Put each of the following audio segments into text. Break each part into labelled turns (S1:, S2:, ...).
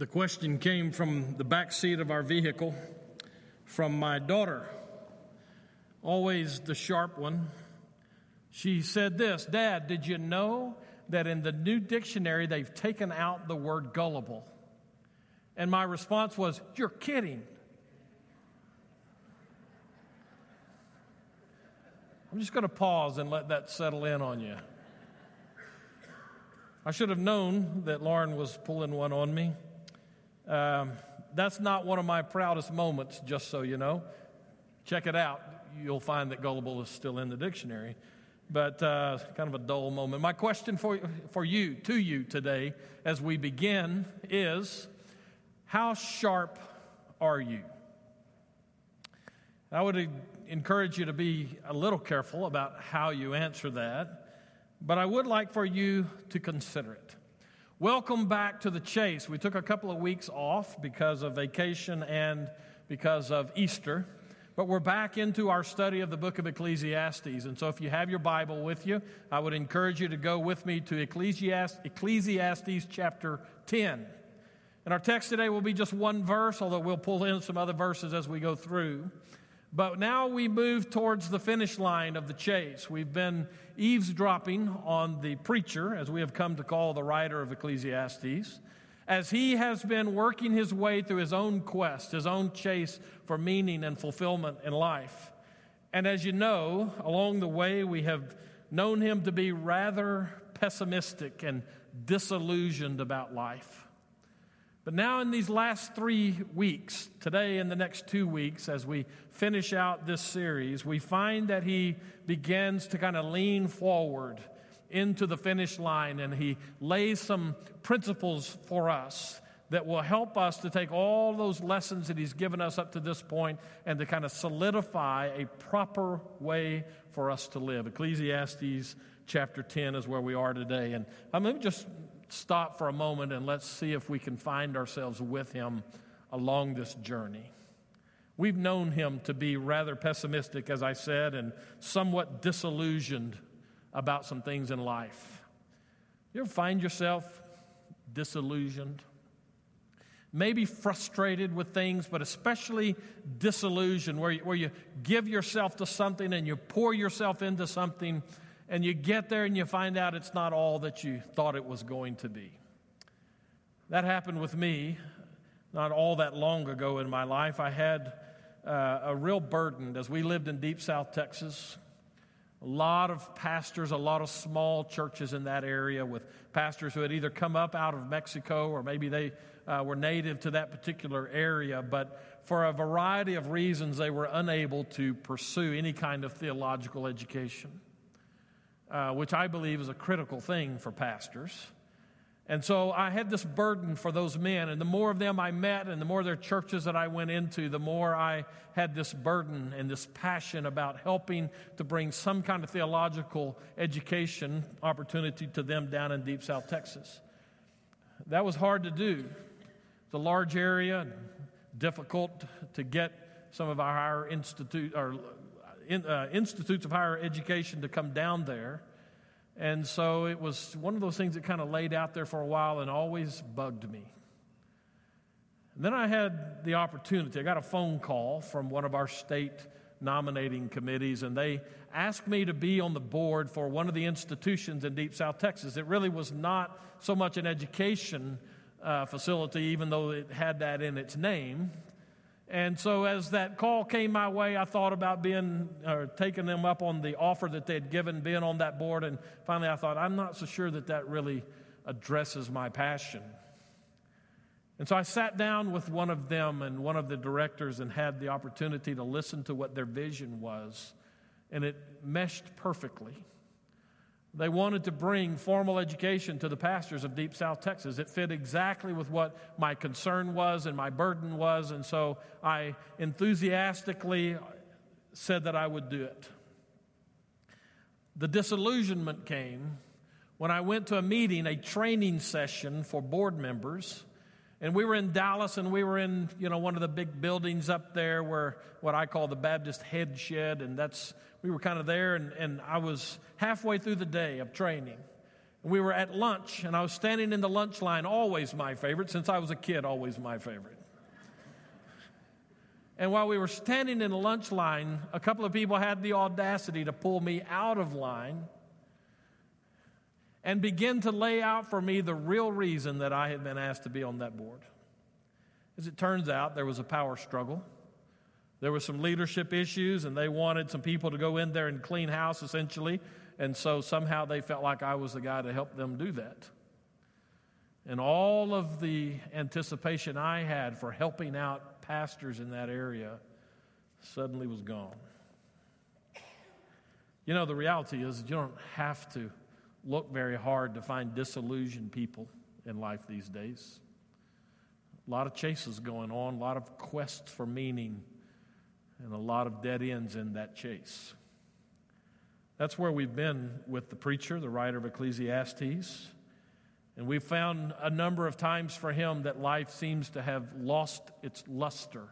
S1: The question came from the back seat of our vehicle from my daughter, always the sharp one. She said this Dad, did you know that in the new dictionary they've taken out the word gullible? And my response was, You're kidding. I'm just going to pause and let that settle in on you. I should have known that Lauren was pulling one on me. Um, that's not one of my proudest moments, just so you know. Check it out. You'll find that gullible is still in the dictionary. But uh, kind of a dull moment. My question for, for you, to you today, as we begin, is how sharp are you? I would encourage you to be a little careful about how you answer that, but I would like for you to consider it. Welcome back to the chase. We took a couple of weeks off because of vacation and because of Easter, but we're back into our study of the book of Ecclesiastes. And so, if you have your Bible with you, I would encourage you to go with me to Ecclesiastes, Ecclesiastes chapter 10. And our text today will be just one verse, although we'll pull in some other verses as we go through. But now we move towards the finish line of the chase. We've been eavesdropping on the preacher, as we have come to call the writer of Ecclesiastes, as he has been working his way through his own quest, his own chase for meaning and fulfillment in life. And as you know, along the way, we have known him to be rather pessimistic and disillusioned about life. But now, in these last three weeks, today and the next two weeks, as we finish out this series, we find that he begins to kind of lean forward into the finish line and he lays some principles for us that will help us to take all those lessons that he's given us up to this point and to kind of solidify a proper way for us to live. Ecclesiastes chapter 10 is where we are today. And I'm going to just stop for a moment and let's see if we can find ourselves with him along this journey. We've known him to be rather pessimistic, as I said, and somewhat disillusioned about some things in life. You ever find yourself disillusioned? Maybe frustrated with things, but especially disillusioned, where you, where you give yourself to something and you pour yourself into something and you get there and you find out it's not all that you thought it was going to be. That happened with me not all that long ago in my life. I had uh, a real burden as we lived in deep South Texas. A lot of pastors, a lot of small churches in that area with pastors who had either come up out of Mexico or maybe they uh, were native to that particular area, but for a variety of reasons, they were unable to pursue any kind of theological education uh, which I believe is a critical thing for pastors. And so I had this burden for those men, and the more of them I met and the more their churches that I went into, the more I had this burden and this passion about helping to bring some kind of theological education opportunity to them down in deep South Texas. That was hard to do. It's a large area, difficult to get some of our higher institute or in, uh, institutes of higher education to come down there. And so it was one of those things that kind of laid out there for a while and always bugged me. And then I had the opportunity, I got a phone call from one of our state nominating committees, and they asked me to be on the board for one of the institutions in Deep South Texas. It really was not so much an education uh, facility, even though it had that in its name. And so, as that call came my way, I thought about being or taking them up on the offer that they'd given, being on that board. And finally, I thought, I'm not so sure that that really addresses my passion. And so I sat down with one of them and one of the directors and had the opportunity to listen to what their vision was. And it meshed perfectly. They wanted to bring formal education to the pastors of Deep South Texas. It fit exactly with what my concern was and my burden was, and so I enthusiastically said that I would do it. The disillusionment came when I went to a meeting, a training session for board members. And we were in Dallas and we were in, you know, one of the big buildings up there where what I call the Baptist head shed. And that's, we were kind of there and, and I was halfway through the day of training. And We were at lunch, and I was standing in the lunch line, always my favorite, since I was a kid, always my favorite. And while we were standing in the lunch line, a couple of people had the audacity to pull me out of line and begin to lay out for me the real reason that I had been asked to be on that board. As it turns out, there was a power struggle. There were some leadership issues, and they wanted some people to go in there and clean house, essentially. And so somehow they felt like I was the guy to help them do that. And all of the anticipation I had for helping out pastors in that area suddenly was gone. You know, the reality is you don't have to look very hard to find disillusioned people in life these days. A lot of chases going on, a lot of quests for meaning, and a lot of dead ends in that chase. That's where we've been with the preacher, the writer of Ecclesiastes. And we've found a number of times for him that life seems to have lost its luster.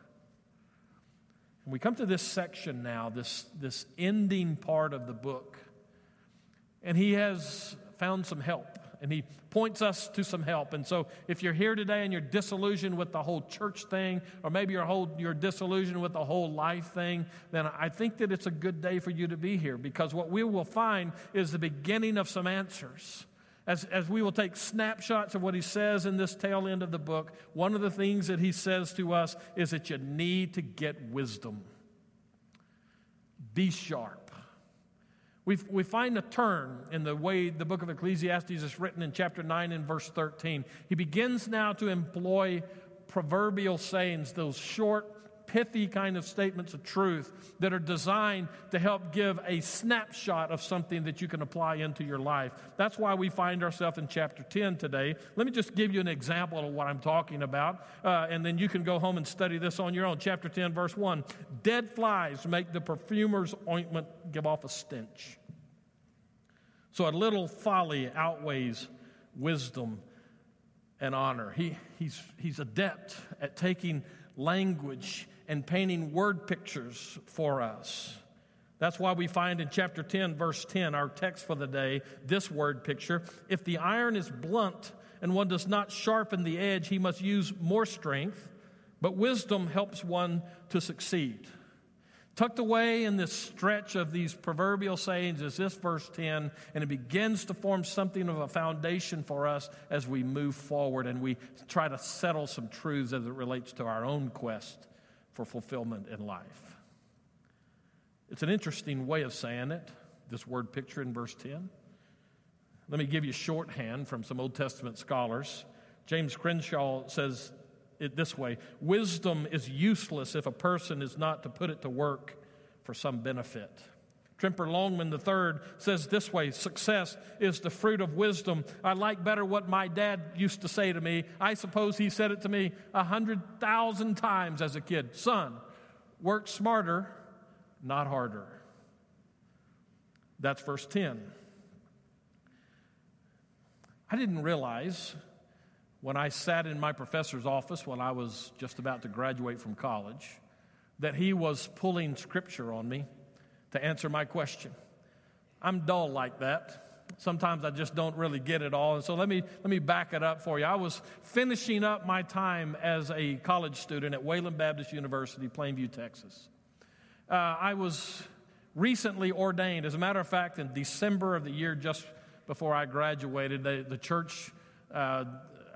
S1: And we come to this section now, this, this ending part of the book. And he has found some help and he points us to some help. And so, if you're here today and you're disillusioned with the whole church thing, or maybe you're, whole, you're disillusioned with the whole life thing, then I think that it's a good day for you to be here because what we will find is the beginning of some answers. As, as we will take snapshots of what he says in this tail end of the book, one of the things that he says to us is that you need to get wisdom. Be sharp. We, we find a turn in the way the book of Ecclesiastes is written in chapter 9 and verse 13. He begins now to employ proverbial sayings, those short, pithy kind of statements of truth that are designed to help give a snapshot of something that you can apply into your life. That's why we find ourselves in chapter 10 today. Let me just give you an example of what I'm talking about, uh, and then you can go home and study this on your own. Chapter 10, verse 1 Dead flies make the perfumer's ointment give off a stench. So a little folly outweighs wisdom and honor. He, he's, he's adept at taking language and painting word pictures for us. That's why we find in chapter 10, verse 10, our text for the day, this word picture. If the iron is blunt and one does not sharpen the edge, he must use more strength, but wisdom helps one to succeed. Tucked away in this stretch of these proverbial sayings is this verse 10, and it begins to form something of a foundation for us as we move forward and we try to settle some truths as it relates to our own quest for fulfillment in life. It's an interesting way of saying it, this word picture in verse 10. Let me give you shorthand from some Old Testament scholars. James Crenshaw says it this way Wisdom is useless if a person is not to put it to work for some benefit. Tremper Longman III says this way Success is the fruit of wisdom. I like better what my dad used to say to me. I suppose he said it to me a hundred thousand times as a kid Son, work smarter, not harder. That's verse 10. I didn't realize when I sat in my professor's office when I was just about to graduate from college that he was pulling scripture on me to answer my question. I'm dull like that. Sometimes I just don't really get it all. And so let me, let me back it up for you. I was finishing up my time as a college student at Wayland Baptist University, Plainview, Texas. Uh, I was recently ordained. As a matter of fact, in December of the year just before I graduated, the, the church uh,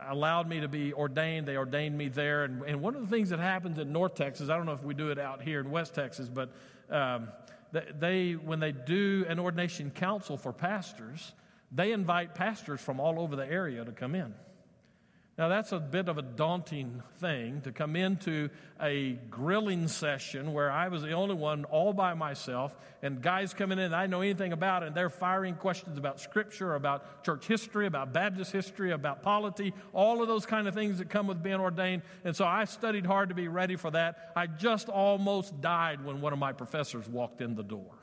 S1: allowed me to be ordained. They ordained me there. And, and, one of the things that happens in North Texas, I don't know if we do it out here in West Texas, but um, they, when they do an ordination council for pastors, they invite pastors from all over the area to come in. Now, that's a bit of a daunting thing to come into a grilling session where I was the only one all by myself, and guys coming in I know anything about, and they're firing questions about Scripture, about church history, about Baptist history, about polity, all of those kind of things that come with being ordained. And so I studied hard to be ready for that. I just almost died when one of my professors walked in the door.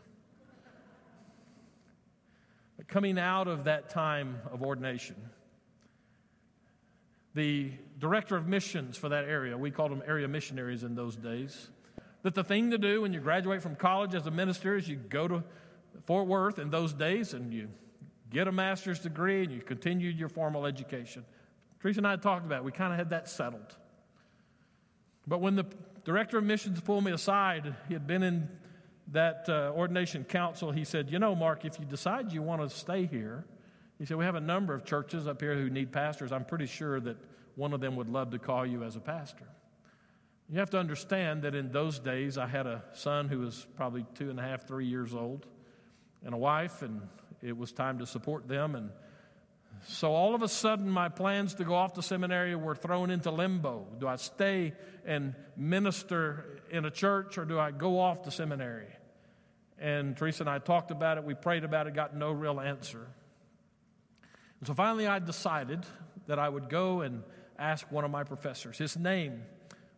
S1: But coming out of that time of ordination, the director of missions for that area, we called them area missionaries in those days, that the thing to do when you graduate from college as a minister is you go to Fort Worth in those days and you get a master's degree and you continued your formal education. Teresa and I talked about it. We kind of had that settled. But when the director of missions pulled me aside, he had been in that uh, ordination council. He said, You know, Mark, if you decide you want to stay here, he said, We have a number of churches up here who need pastors. I'm pretty sure that one of them would love to call you as a pastor. You have to understand that in those days, I had a son who was probably two and a half, three years old, and a wife, and it was time to support them. And so all of a sudden, my plans to go off to seminary were thrown into limbo. Do I stay and minister in a church, or do I go off to seminary? And Teresa and I talked about it, we prayed about it, got no real answer. And so finally, I decided that I would go and ask one of my professors. His name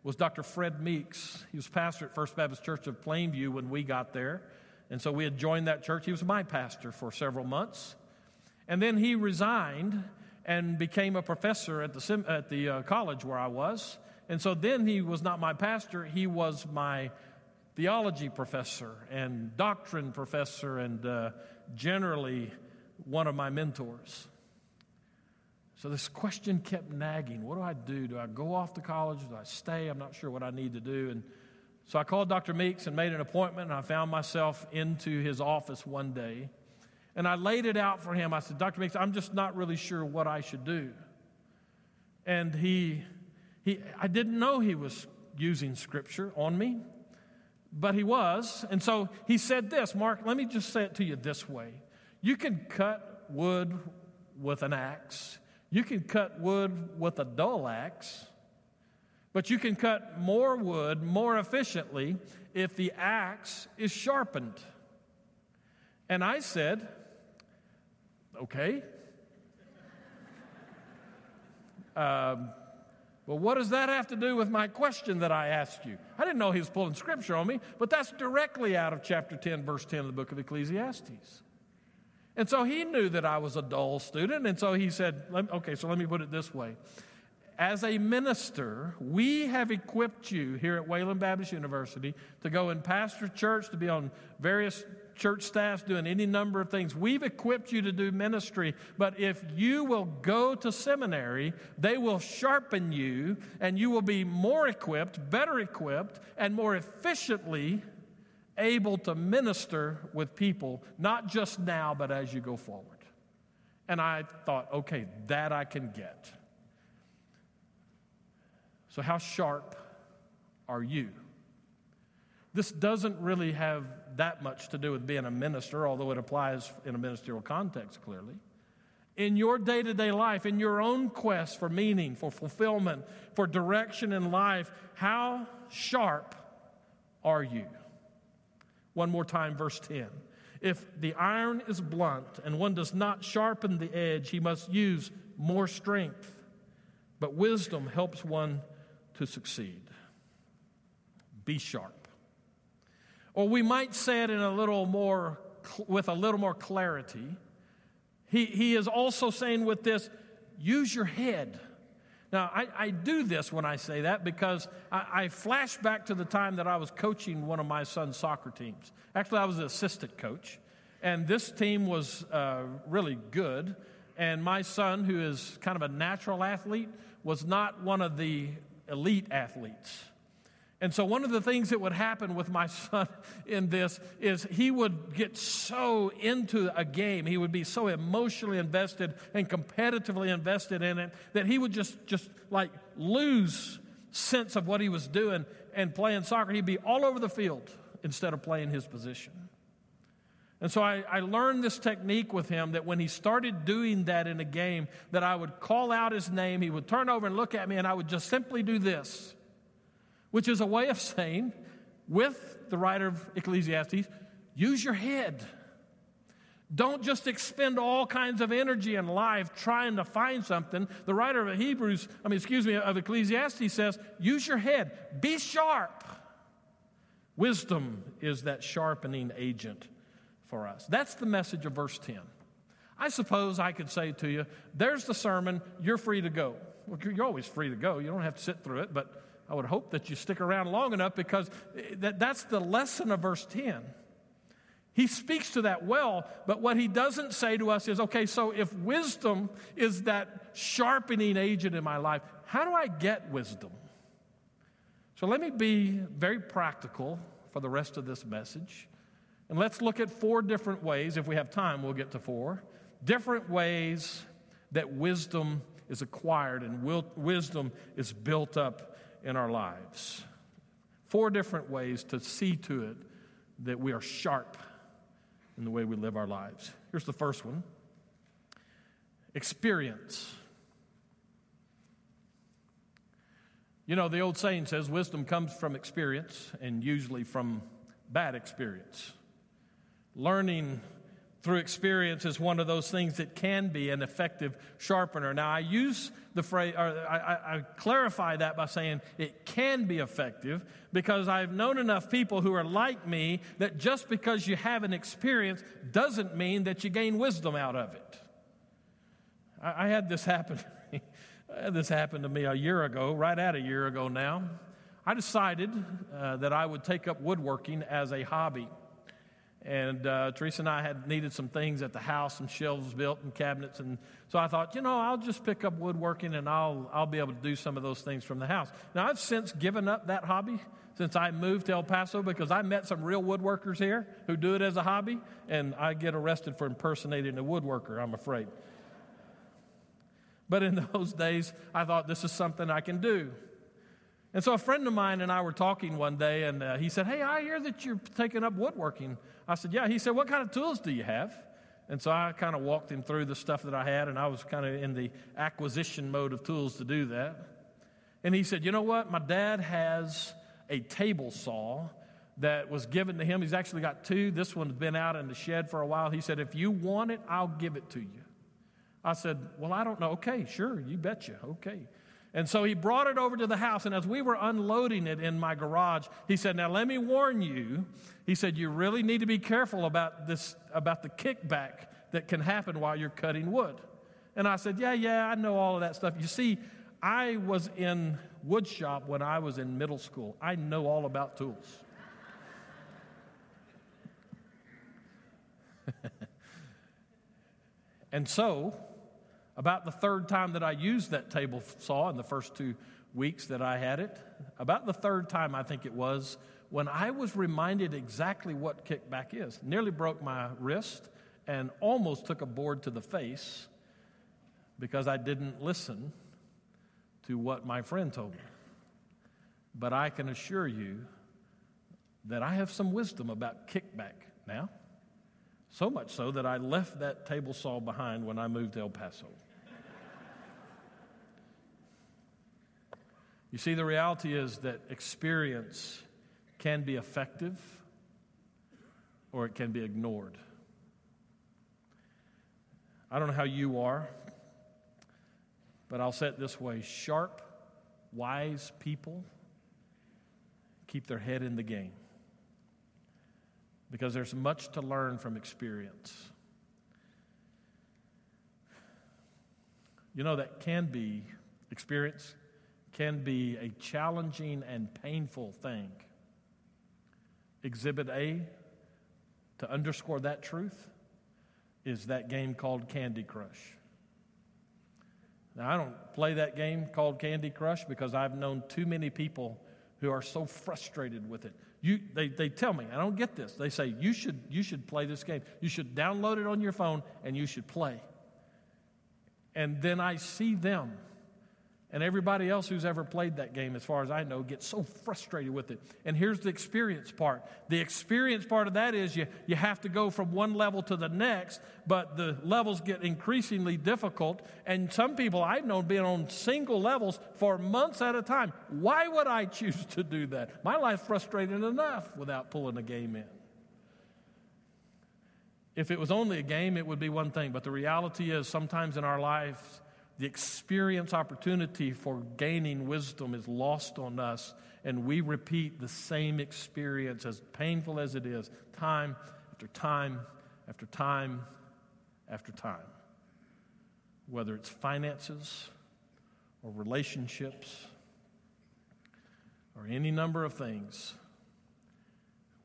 S1: was Dr. Fred Meeks. He was pastor at First Baptist Church of Plainview when we got there. And so we had joined that church. He was my pastor for several months. And then he resigned and became a professor at the, at the uh, college where I was. And so then he was not my pastor, he was my theology professor and doctrine professor and uh, generally one of my mentors. So this question kept nagging. What do I do? Do I go off to college? Do I stay? I'm not sure what I need to do. And so I called Dr. Meeks and made an appointment, and I found myself into his office one day. And I laid it out for him. I said, Dr. Meeks, I'm just not really sure what I should do. And he, he I didn't know he was using scripture on me, but he was. And so he said this Mark, let me just say it to you this way. You can cut wood with an axe, you can cut wood with a dull axe, but you can cut more wood more efficiently if the axe is sharpened. And I said, okay. Um, well, what does that have to do with my question that I asked you? I didn't know he was pulling scripture on me, but that's directly out of chapter 10, verse 10 of the book of Ecclesiastes. And so he knew that I was a dull student, and so he said, okay, so let me put it this way. As a minister, we have equipped you here at Wayland Baptist University to go and pastor church, to be on various church staffs doing any number of things. We've equipped you to do ministry, but if you will go to seminary, they will sharpen you and you will be more equipped, better equipped, and more efficiently able to minister with people, not just now, but as you go forward. And I thought, okay, that I can get. So, how sharp are you? This doesn't really have that much to do with being a minister, although it applies in a ministerial context clearly. In your day to day life, in your own quest for meaning, for fulfillment, for direction in life, how sharp are you? One more time, verse 10. If the iron is blunt and one does not sharpen the edge, he must use more strength. But wisdom helps one to succeed. Be sharp. Or we might say it in a little more, with a little more clarity. He, he is also saying with this, use your head. Now, I, I, do this when I say that because I, I, flash back to the time that I was coaching one of my son's soccer teams. Actually, I was an assistant coach, and this team was uh, really good. And my son, who is kind of a natural athlete, was not one of the elite athletes. And so, one of the things that would happen with my son in this is he would get so into a game, he would be so emotionally invested and competitively invested in it that he would just, just like lose sense of what he was doing and playing soccer. He'd be all over the field instead of playing his position. And so I, I, learned this technique with him that when he started doing that in a game, that I would call out his name, he would turn over and look at me, and I would just simply do this which is a way of saying, with the writer of Ecclesiastes, use your head. Don't just expend all kinds of energy in life trying to find something. The writer of Hebrews, I mean, excuse me, of Ecclesiastes says, use your head, be sharp. Wisdom is that sharpening agent for us. That's the message of verse 10. I suppose I could say to you, there's the sermon, you're free to go. Well, you're always free to go. You don't have to sit through it, but I would hope that you stick around long enough because that, that's the lesson of verse 10. He speaks to that well, but what he doesn't say to us is okay, so if wisdom is that sharpening agent in my life, how do I get wisdom? So let me be very practical for the rest of this message. And let's look at four different ways. If we have time, we'll get to four. Different ways that wisdom is acquired and wisdom is built up in our lives. Four different ways to see to it that we are sharp in the way we live our lives. Here's the first one experience. You know, the old saying says wisdom comes from experience and usually from bad experience. Learning through experience is one of those things that can be an effective sharpener. Now, I use the phrase, or I, I, clarify that by saying it can be effective because I've known enough people who are like me that just because you have an experience doesn't mean that you gain wisdom out of it. I, I had this happen. Had this happened to me a year ago, right at a year ago now. I decided uh, that I would take up woodworking as a hobby. And uh, Teresa and I had needed some things at the house, some shelves built and cabinets. And so I thought, you know, I'll just pick up woodworking and I'll, I'll be able to do some of those things from the house. Now, I've since given up that hobby since I moved to El Paso because I met some real woodworkers here who do it as a hobby, and I get arrested for impersonating a woodworker, I'm afraid. But in those days, I thought this is something I can do. And so a friend of mine and I were talking one day, and uh, he said, Hey, I hear that you're taking up woodworking. I said, Yeah. He said, What kind of tools do you have? And so I kind of walked him through the stuff that I had, and I was kind of in the acquisition mode of tools to do that. And he said, You know what? My dad has a table saw that was given to him. He's actually got two. This one's been out in the shed for a while. He said, If you want it, I'll give it to you. I said, Well, I don't know. Okay, sure, you betcha. Okay. And so he brought it over to the house. And as we were unloading it in my garage, he said, Now let me warn you. He said, You really need to be careful about this, about the kickback that can happen while you're cutting wood. And I said, Yeah, yeah, I know all of that stuff. You see, I was in wood shop when I was in middle school. I know all about tools. and so, about the third time that I used that table saw in the first two weeks that I had it, about the third time I think it was, when I was reminded exactly what kickback is. Nearly broke my wrist and almost took a board to the face because I didn't listen to what my friend told me. But I can assure you that I have some wisdom about kickback now. So much so that I left that table saw behind when I moved to El Paso. You see, the reality is that experience can be effective or it can be ignored. I don't know how you are, but I'll say it this way sharp, wise people keep their head in the game because there's much to learn from experience. You know, that can be experience can be a challenging and painful thing. Exhibit A, to underscore that truth, is that game called Candy Crush. Now, I don't play that game called Candy Crush because I've known too many people who are so frustrated with it. You, they, they tell me, I don't get this. They say, you should, you should play this game. You should download it on your phone and you should play. And then I see them and everybody else who's ever played that game, as far as I know, gets so frustrated with it. And here's the experience part. The experience part of that is you, you have to go from one level to the next, but the levels get increasingly difficult. And some people I've known being on single levels for months at a time. Why would I choose to do that? My life's frustrated enough without pulling a game in. If it was only a game, it would be one thing. But the reality is, sometimes in our lives, the experience opportunity for gaining wisdom is lost on us, and we repeat the same experience, as painful as it is, time after time after time after time. Whether it's finances or relationships or any number of things,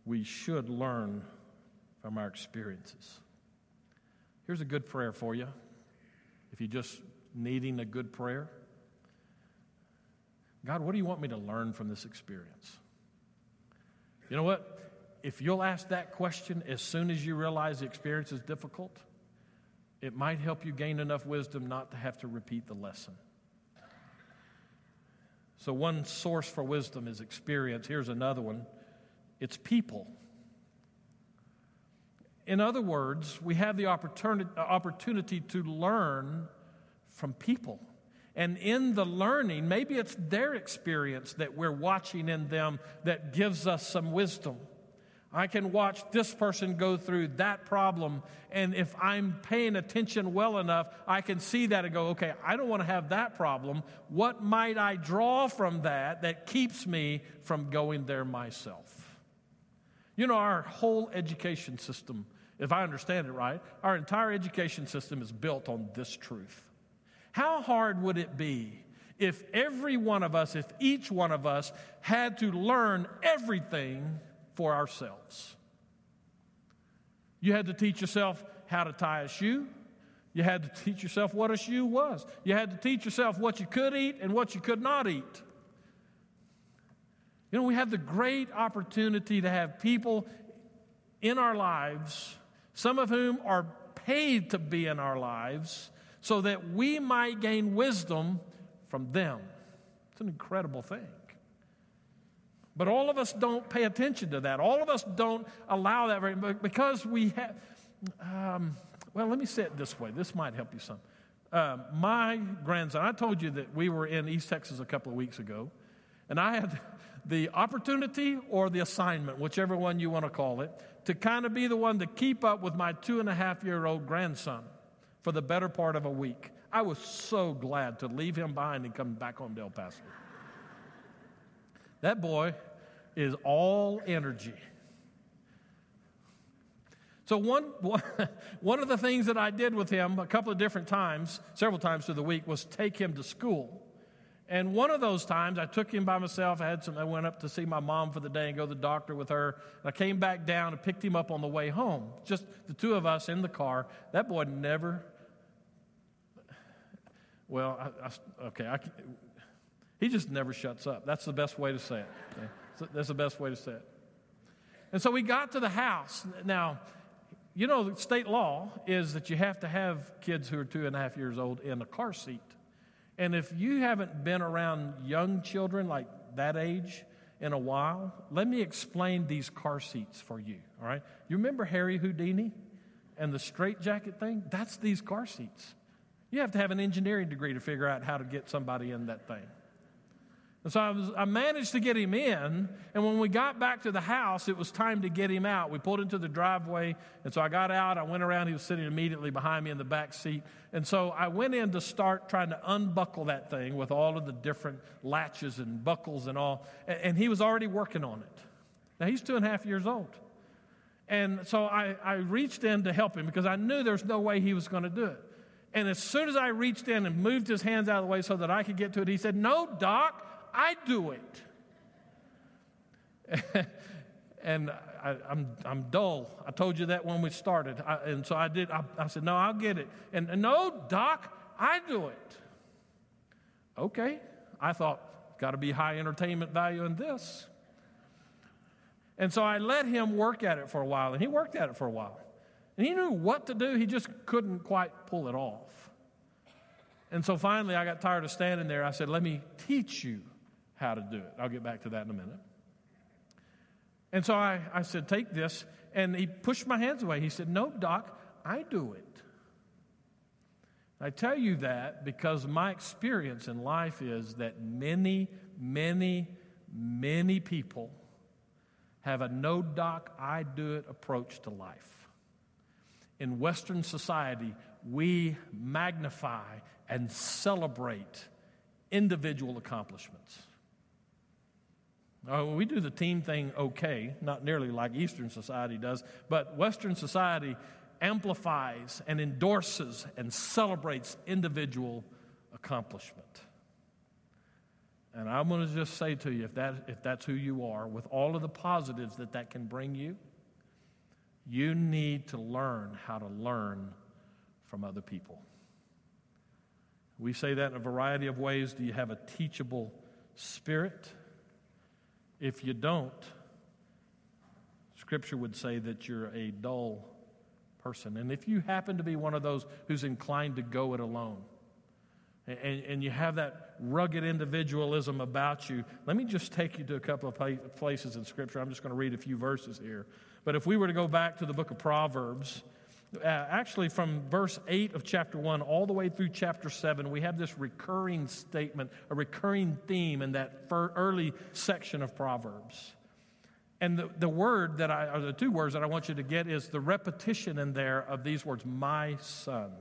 S1: we should learn from our experiences. Here's a good prayer for you. If you're just needing a good prayer, God, what do you want me to learn from this experience? You know what? If you'll ask that question as soon as you realize the experience is difficult, it might help you gain enough wisdom not to have to repeat the lesson. So, one source for wisdom is experience. Here's another one it's people. In other words, we have the opportunity to learn from people. And in the learning, maybe it's their experience that we're watching in them that gives us some wisdom. I can watch this person go through that problem, and if I'm paying attention well enough, I can see that and go, okay, I don't want to have that problem. What might I draw from that that keeps me from going there myself? You know, our whole education system, if I understand it right, our entire education system is built on this truth. How hard would it be if every one of us, if each one of us had to learn everything for ourselves. You had to teach yourself how to tie a shoe. You had to teach yourself what a shoe was. You had to teach yourself what you could eat and what you could not eat. You know, we have the great opportunity to have people in our lives, some of whom are paid to be in our lives, so that we might gain wisdom from them. It's an incredible thing. But all of us don't pay attention to that. All of us don't allow that very because we have. Um, well, let me say it this way. This might help you some. Uh, my grandson, I told you that we were in East Texas a couple of weeks ago, and I had the opportunity or the assignment, whichever one you want to call it, to kind of be the one to keep up with my two and a half year old grandson for the better part of a week. I was so glad to leave him behind and come back home to El Paso. That boy is all energy. So, one, one of the things that I did with him a couple of different times, several times through the week, was take him to school. And one of those times, I took him by myself. I had some. I went up to see my mom for the day and go to the doctor with her. And I came back down and picked him up on the way home. Just the two of us in the car. That boy never. Well, I, I, okay, I, he just never shuts up. That's the best way to say it. Okay? That's the best way to say it. And so we got to the house. Now, you know, state law is that you have to have kids who are two and a half years old in a car seat. And if you haven't been around young children like that age in a while, let me explain these car seats for you, all right? You remember Harry Houdini and the straitjacket thing? That's these car seats. You have to have an engineering degree to figure out how to get somebody in that thing. And so I, was, I, managed to get him in. And when we got back to the house, it was time to get him out. We pulled into the driveway. And so I got out. I went around. He was sitting immediately behind me in the back seat. And so I went in to start trying to unbuckle that thing with all of the different latches and buckles and all. And, and he was already working on it. Now he's two and a half years old. And so I, I reached in to help him because I knew there's no way he was going to do it. And as soon as I reached in and moved his hands out of the way so that I could get to it, he said, No, Doc. I do it. and I, am I'm, I'm dull. I told you that when we started. I, and so I did. I, I, said, No, I'll get it. And, no, Doc, I do it. Okay. I thought, got to be high entertainment value in this. And so I let him work at it for a while, and he worked at it for a while. And he knew what to do, he just couldn't quite pull it off. And so finally, I got tired of standing there. I said, Let me teach you how to do it. I'll get back to that in a minute. And so I, I said, Take this. And he pushed my hands away. He said, No, Doc, I do it. I tell you that because my experience in life is that many, many, many people have a no doc, I do it approach to life. In Western society, we magnify and celebrate individual accomplishments. Uh, we do the team thing okay, not nearly like Eastern society does, but Western society amplifies and endorses and celebrates individual accomplishment. And I'm going to just say to you if, that, if that's who you are, with all of the positives that that can bring you, You need to learn how to learn from other people. We say that in a variety of ways. Do you have a teachable spirit? If you don't, Scripture would say that you're a dull person. And if you happen to be one of those who's inclined to go it alone, and, and, you have that rugged individualism about you, let me just take you to a couple of places in Scripture. I'm just going to read a few verses here. But if we were to go back to the book of Proverbs, uh, actually from verse 8 of chapter 1 all the way through chapter 7, we have this recurring statement, a recurring theme in that early section of Proverbs. And the, the word that I, or the two words that I want you to get is the repetition in there of these words, my son.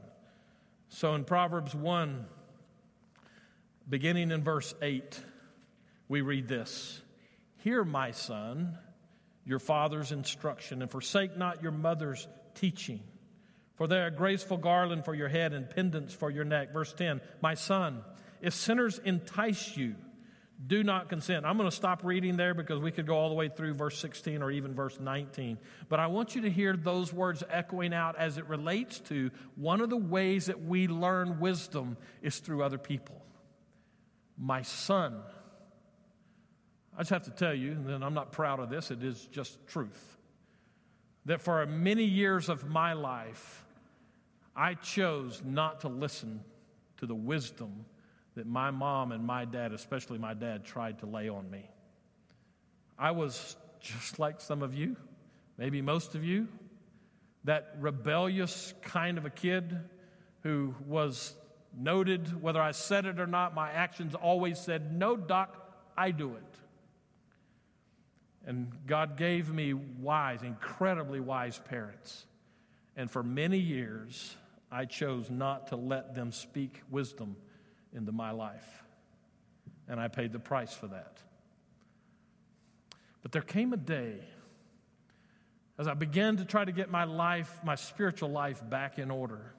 S1: So in Proverbs 1, beginning in verse 8, we read this Hear, my son, your father's instruction, and forsake not your mother's teaching. For they are a graceful garland for your head and pendants for your neck. Verse 10 My son, if sinners entice you, do not consent. I'm going to stop reading there because we could go all the way through verse 16 or even verse 19. But I want you to hear those words echoing out as it relates to one of the ways that we learn wisdom is through other people. My son. I just have to tell you, and I'm not proud of this, it is just truth, that for many years of my life, I chose not to listen to the wisdom that my mom and my dad, especially my dad, tried to lay on me. I was just like some of you, maybe most of you, that rebellious kind of a kid who was noted, whether I said it or not, my actions always said, No, Doc, I do it. And God gave me wise, incredibly wise parents. And for many years, I chose not to let them speak wisdom into my life. And I paid the price for that. But there came a day as I began to try to get my life, my spiritual life, back in order.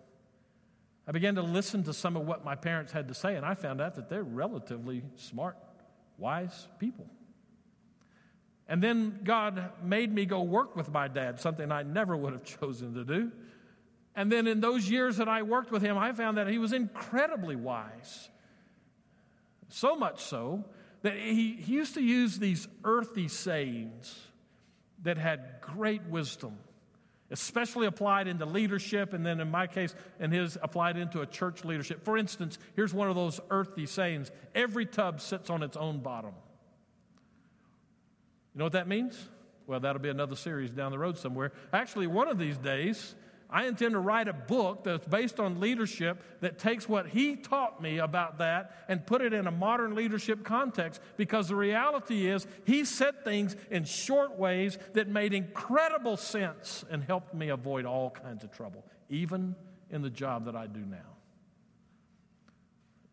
S1: I began to listen to some of what my parents had to say, and I found out that they're relatively smart, wise people. And then God made me go work with my dad, something I never would have chosen to do. And then in those years that I worked with him, I found that he was incredibly wise. So much so that he, he used to use these earthy sayings that had great wisdom, especially applied into leadership, and then in my case, and his applied into a church leadership. For instance, here's one of those earthy sayings every tub sits on its own bottom. You know what that means? Well, that'll be another series down the road somewhere. Actually, one of these days, I intend to write a book that's based on leadership that takes what he taught me about that and put it in a modern leadership context because the reality is he said things in short ways that made incredible sense and helped me avoid all kinds of trouble, even in the job that I do now.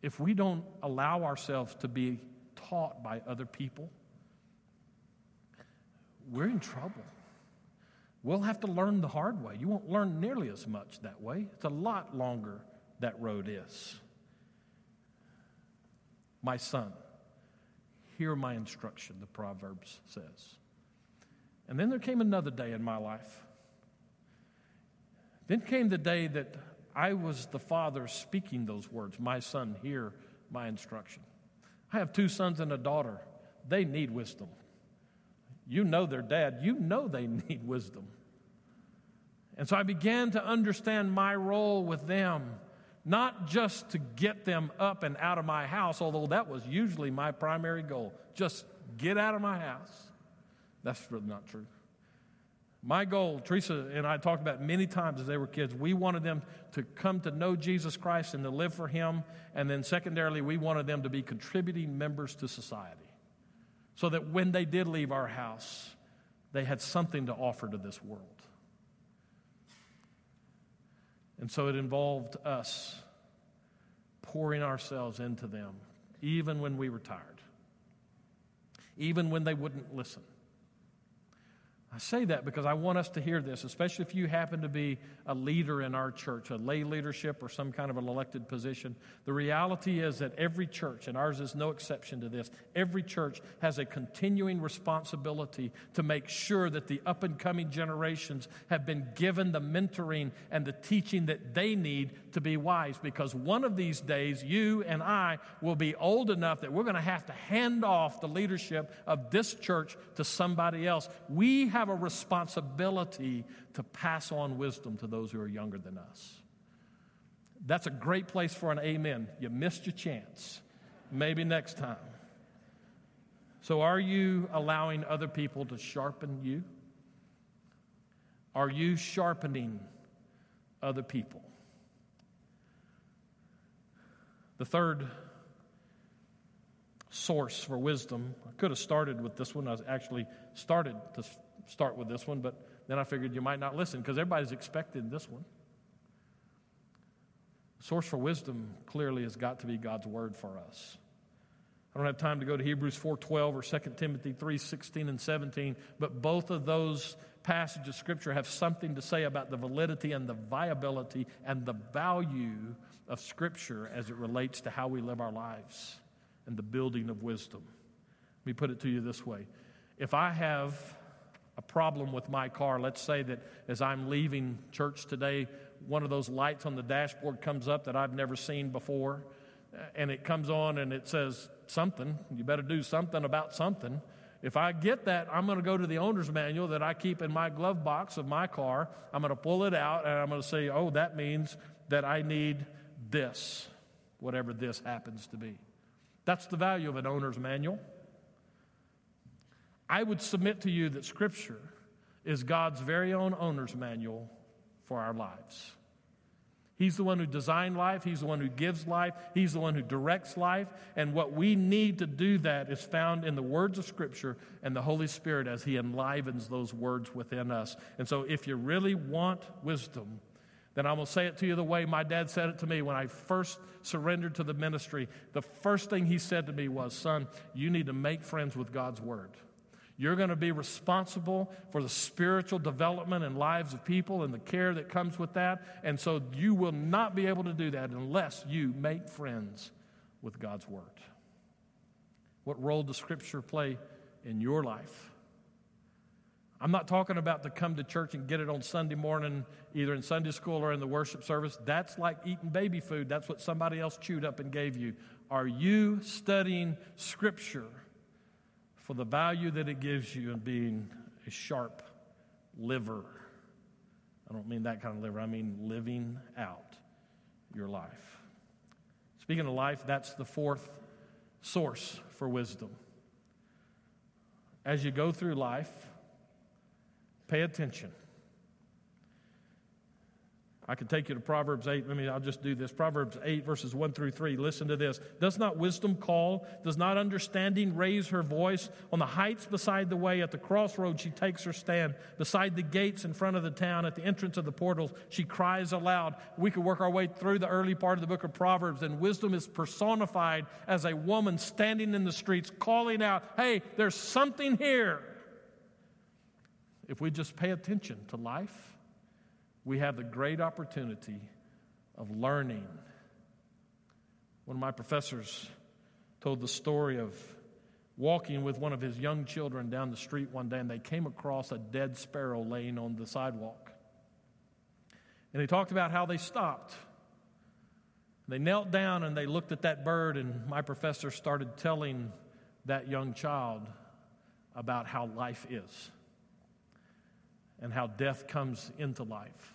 S1: If we don't allow ourselves to be taught by other people, we're in trouble. We'll have to learn the hard way. You won't learn nearly as much that way. It's a lot longer, that road is. My son, hear my instruction, the Proverbs says. And then there came another day in my life. Then came the day that I was the father speaking those words My son, hear my instruction. I have two sons and a daughter. They need wisdom. You know their dad, you know they need wisdom. And so I began to understand my role with them, not just to get them up and out of my house, although that was usually my primary goal just get out of my house. That's really not true. My goal, Teresa and I talked about many times as they were kids, we wanted them to come to know Jesus Christ and to live for Him. And then, secondarily, we wanted them to be contributing members to society so that when they did leave our house, they had something to offer to this world. And so it involved us pouring ourselves into them, even when we were tired, even when they wouldn't listen. I say that because I want us to hear this, especially if you happen to be a leader in our church, a lay leadership or some kind of an elected position. The reality is that every church, and ours is no exception to this, every church has a continuing responsibility to make sure that the up and coming generations have been given the mentoring and the teaching that they need to be wise. Because one of these days, you and I will be old enough that we're going to have to hand off the leadership of this church to somebody else. We have have a responsibility to pass on wisdom to those who are younger than us. That's a great place for an amen. You missed your chance. Maybe next time. So, are you allowing other people to sharpen you? Are you sharpening other people? The third source for wisdom, I could have started with this one. I actually started to start with this one, but then I figured you might not listen because everybody's expecting this one. Source for wisdom clearly has got to be God's word for us. I don't have time to go to Hebrews 4:12 or 2 Timothy 3:16 and 17, but both of those passages of scripture have something to say about the validity and the viability and the value of scripture as it relates to how we live our lives and the building of wisdom. Let me put it to you this way. If I have problem with my car. Let's say that as I'm leaving church today, one of those lights on the dashboard comes up that I've never seen before, uh, and it comes on and it says something. You better do something about something. If I get that, I'm going to go to the owner's manual that I keep in my glove box of my car. I'm going to pull it out and I'm going to say, oh, that means that I need this, whatever this happens to be. That's the value of an owner's manual. I would submit to you that Scripture is God's very own owner's manual for our lives. He's the one who designed life, He's the one who gives life, He's the one who directs life. And what we need to do that is found in the words of Scripture and the Holy Spirit as He enlivens those words within us. And so, if you really want wisdom, then I'm going to say it to you the way my dad said it to me when I first surrendered to the ministry. The first thing he said to me was, Son, you need to make friends with God's Word. You're going to be responsible for the spiritual development and lives of people and the care that comes with that. And so you will not be able to do that unless you make friends with God's Word. What role does Scripture play in your life? I'm not talking about to come to church and get it on Sunday morning, either in Sunday school or in the worship service. That's like eating baby food. That's what somebody else chewed up and gave you. Are you studying Scripture? For the value that it gives you in being a sharp liver. I don't mean that kind of liver, I mean living out your life. Speaking of life, that's the fourth source for wisdom. As you go through life, pay attention. I could take you to Proverbs 8. Let me, I'll just do this. Proverbs 8, verses 1 through 3. Listen to this. Does not wisdom call? Does not understanding raise her voice? On the heights beside the way, at the crossroads, she takes her stand. Beside the gates in front of the town, at the entrance of the portals, she cries aloud. We could work our way through the early part of the book of Proverbs, and wisdom is personified as a woman standing in the streets calling out, Hey, there's something here. If we just pay attention to life, we have the great opportunity of learning. One of my professors told the story of walking with one of his young children down the street one day, and they came across a dead sparrow laying on the sidewalk. And he talked about how they stopped. They knelt down and they looked at that bird, and my professor started telling that young child about how life is and how death comes into life.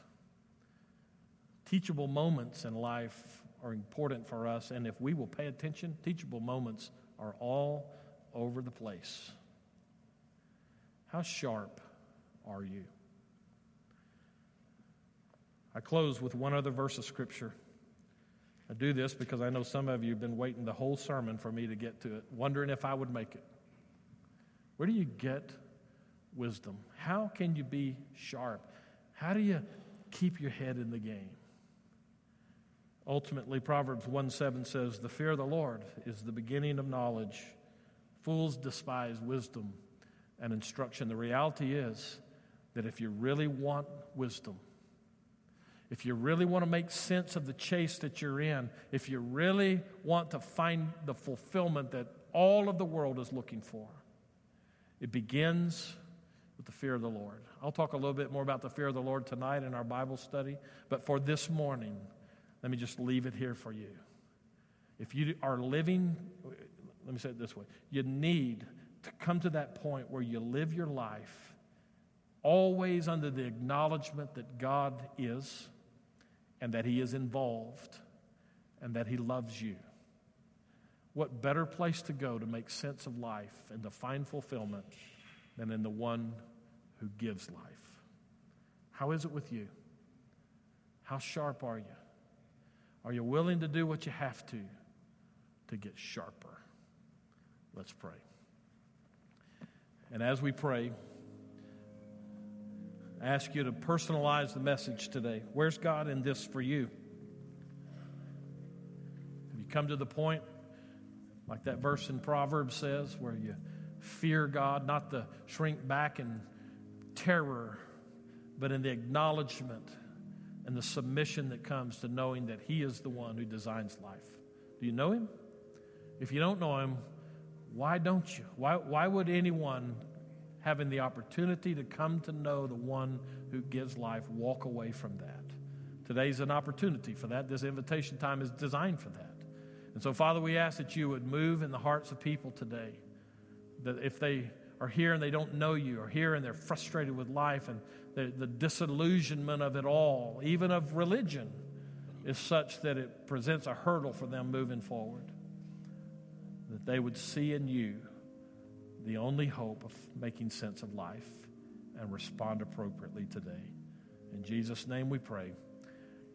S1: Teachable moments in life are important for us, and if we will pay attention, teachable moments are all over the place. How sharp are you? I close with one other verse of Scripture. I do this because I know some of you have been waiting the whole sermon for me to get to it, wondering if I would make it. Where do you get wisdom? How can you be sharp? How do you keep your head in the game? Ultimately, Proverbs 1 7 says, The fear of the Lord is the beginning of knowledge. Fools despise wisdom and instruction. The reality is that if you really want wisdom, if you really want to make sense of the chase that you're in, if you really want to find the fulfillment that all of the world is looking for, it begins with the fear of the Lord. I'll talk a little bit more about the fear of the Lord tonight in our Bible study, but for this morning, let me just leave it here for you. If you are living, let me say it this way you need to come to that point where you live your life always under the acknowledgement that God is and that He is involved and that He loves you. What better place to go to make sense of life and to find fulfillment than in the one who gives life? How is it with you? How sharp are you? Are you willing to do what you have to to get sharper? Let's pray. And as we pray, I ask you to personalize the message today. Where's God in this for you? Have you come to the point, like that verse in Proverbs says, where you fear God, not the shrink back in terror, but in the acknowledgement and the submission that comes to knowing that He is the one who designs life? Do you know Him? If you don't know Him, why don't you? Why, why would anyone having the opportunity to come to know the one who gives life, walk away from that. Today's an opportunity for that. This invitation time is designed for that. And so, Father, we ask that you would move in the hearts of people today. That if they are here and they don't know you, or here and they're frustrated with life and the, the disillusionment of it all, even of religion, is such that it presents a hurdle for them moving forward. That they would see in you the only hope of making sense of life and respond appropriately today. In Jesus' name we pray.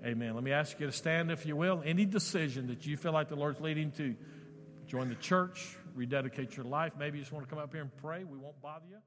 S1: Amen. Let me ask you to stand, if you will. Any decision that you feel like the Lord's leading to join the church, rededicate your life, maybe you just want to come up here and pray, we won't bother you.